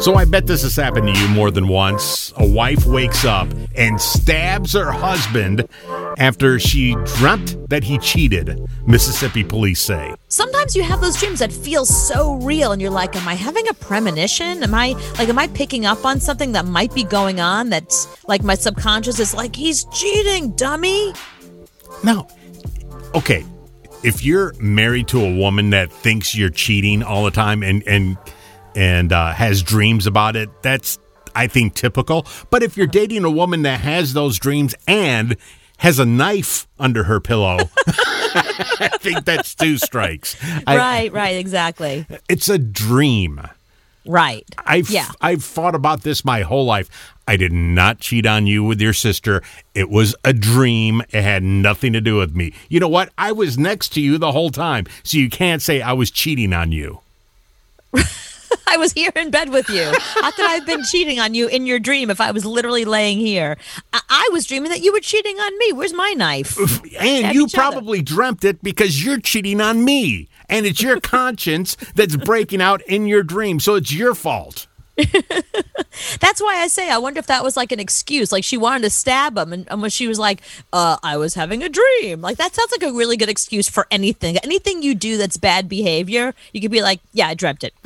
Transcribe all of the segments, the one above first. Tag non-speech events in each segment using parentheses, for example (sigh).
So I bet this has happened to you more than once. A wife wakes up and stabs her husband after she dreamt that he cheated, Mississippi police say. Sometimes you have those dreams that feel so real and you're like, am I having a premonition? Am I like am I picking up on something that might be going on that's like my subconscious is like he's cheating, dummy? Now, okay, if you're married to a woman that thinks you're cheating all the time and and and uh, has dreams about it, that's I think typical. But if you're dating a woman that has those dreams and has a knife under her pillow, (laughs) I think that's two strikes. I- right, right, exactly. it's a dream. Right. I've yeah. I've thought about this my whole life. I did not cheat on you with your sister. It was a dream. It had nothing to do with me. You know what? I was next to you the whole time. So you can't say I was cheating on you. (laughs) I was here in bed with you. How could I have been cheating on you in your dream if I was literally laying here? I, I was dreaming that you were cheating on me. Where's my knife? And you each other. probably dreamt it because you're cheating on me. And it's your conscience that's breaking out in your dream. So it's your fault. (laughs) That's why I say I wonder if that was like an excuse. Like she wanted to stab him, and, and when she was like, uh, "I was having a dream," like that sounds like a really good excuse for anything. Anything you do that's bad behavior, you could be like, "Yeah, I dreamt it. (laughs)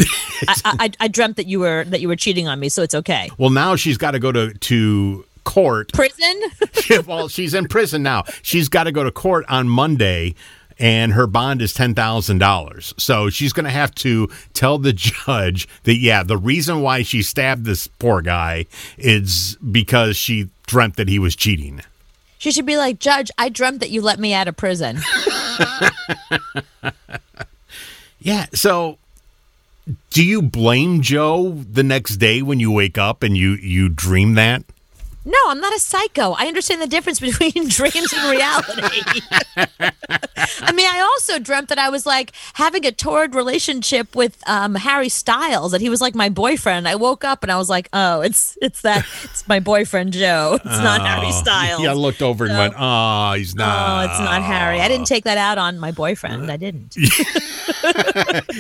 I, I, I dreamt that you were that you were cheating on me, so it's okay." Well, now she's got to go to, to court Prison. (laughs) well, she's in prison now. She's got to go to court on Monday, and her bond is ten thousand dollars. So she's going to have to tell the judge that yeah, the reason why she stabbed this poor guy is because she dreamt that he was cheating. she should be like, "Judge, I dreamt that you let me out of prison." (laughs) Yeah. So, do you blame Joe the next day when you wake up and you you dream that? No, I'm not a psycho. I understand the difference between (laughs) dreams and reality. I mean, I also dreamt that I was like having a torrid relationship with um, Harry Styles, that he was like my boyfriend. I woke up and I was like, oh, it's it's that it's my boyfriend Joe. It's not Harry Styles. Yeah, I looked over and went, "Oh, he's not. Oh, not." it's not Harry. I didn't take that out on my boyfriend. I didn't. (laughs)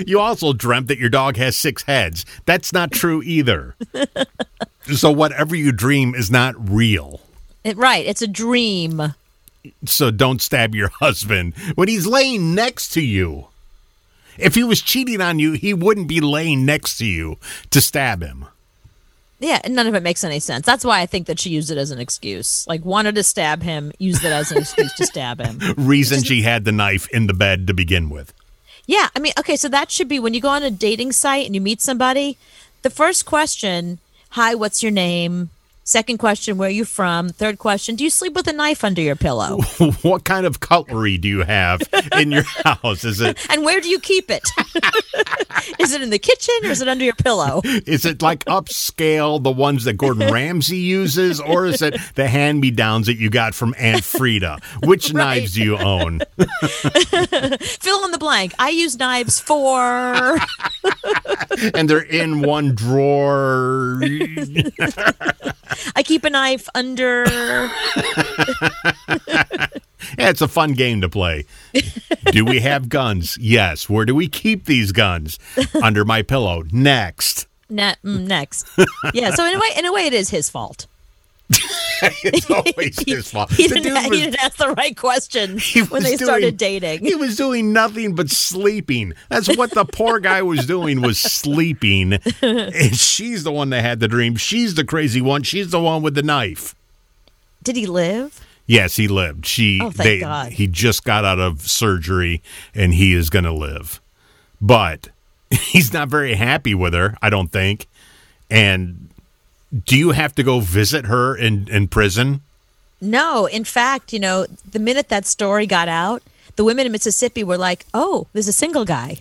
You also dreamt that your dog has six heads. That's not true either. (laughs) so whatever you dream is not real. It, right. It's a dream. So don't stab your (laughs) husband when he's laying next to you. If he was cheating on you, he wouldn't be laying next to you to stab him. Yeah, none of it makes any sense. That's why I think that she used it as an excuse. Like wanted to stab him, used it as an excuse to stab him. (laughs) Reason she had the knife in the bed to begin with. Yeah, I mean, okay, so that should be when you go on a dating site and you meet somebody, the first question, hi, what's your name? Second question, where are you from? Third question, do you sleep with a knife under your pillow? (laughs) what kind of cutlery do you have in your (laughs) house? Is it And where do you keep it? (laughs) is it in the kitchen or is it under your pillow? is it like upscale the ones that Gordon Ramsay uses, or is it the hand me downs that you got from Aunt Frida? Which knives do you own? Fill in the blank. I use knives for. And they're in one drawer. (laughs) I keep a knife under. Yeah, it's a fun game to play. Do we have guns? Yes. Where do we keep these guns? Under my pillow. Next. Ne- mm, next. Yeah, so in a way, in a way, it is his fault. (laughs) It's always (laughs) his fault. He The didn't, dude he didn't ask the right question (laughs) when was they started dating. He was doing nothing but sleeping. That's what the poor guy was doing was sleeping. And she's the one that had the dream. She's the crazy one. She's the one with the knife. Did he live? Yes, he lived. She Oh, thank they God. he just got out of surgery and he is going to live. But he's not very happy with her, I don't think. And do you have to go visit her in in prison? No. In fact, you know, the minute that story got out, the women in Mississippi were like, "Oh, there's a single guy.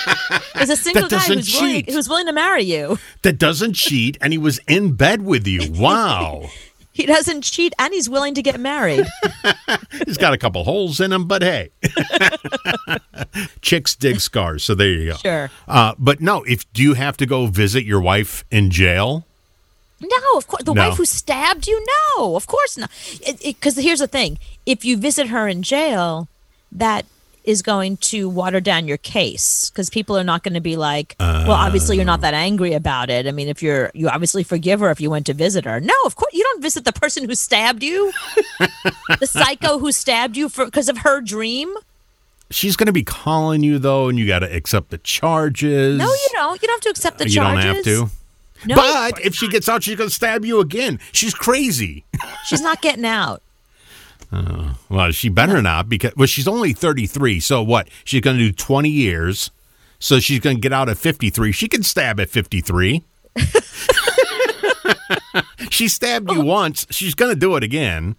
(laughs) there's a single guy who's willing, who's willing to marry you. That doesn't cheat and he was in bed with you. (laughs) Wow. He doesn't cheat, and he's willing to get married." (laughs) He's got a couple holes in him, but hey. Chicks dig scars, so there you go. Sure. Uh, but no, if do you have to go visit your wife in jail? No, of course. The No. wife who stabbed you? No, of course not. Because here's the thing: if you visit her in jail, that is going to water down your case because people are not going to be like, well, obviously you're not that oh. angry about it. I mean, if you're, you obviously forgive her if you went to visit her. No, of course you don't visit the person who stabbed you, (laughs) the psycho who stabbed you for because of her dream. She's going to be calling you though, and you got to accept the charges. No, you don't. You don't have to accept the you charges. You don't have to. No, but if she gets out, she's going to stab you again. She's crazy. (laughs) she's not getting out. Uh, well, she better not because well, she's only 33. So what? She's going to do 20 years. So she's going to get out at 53. She can stab at 53. (laughs) she stabbed you oh. once. She's going to do it again.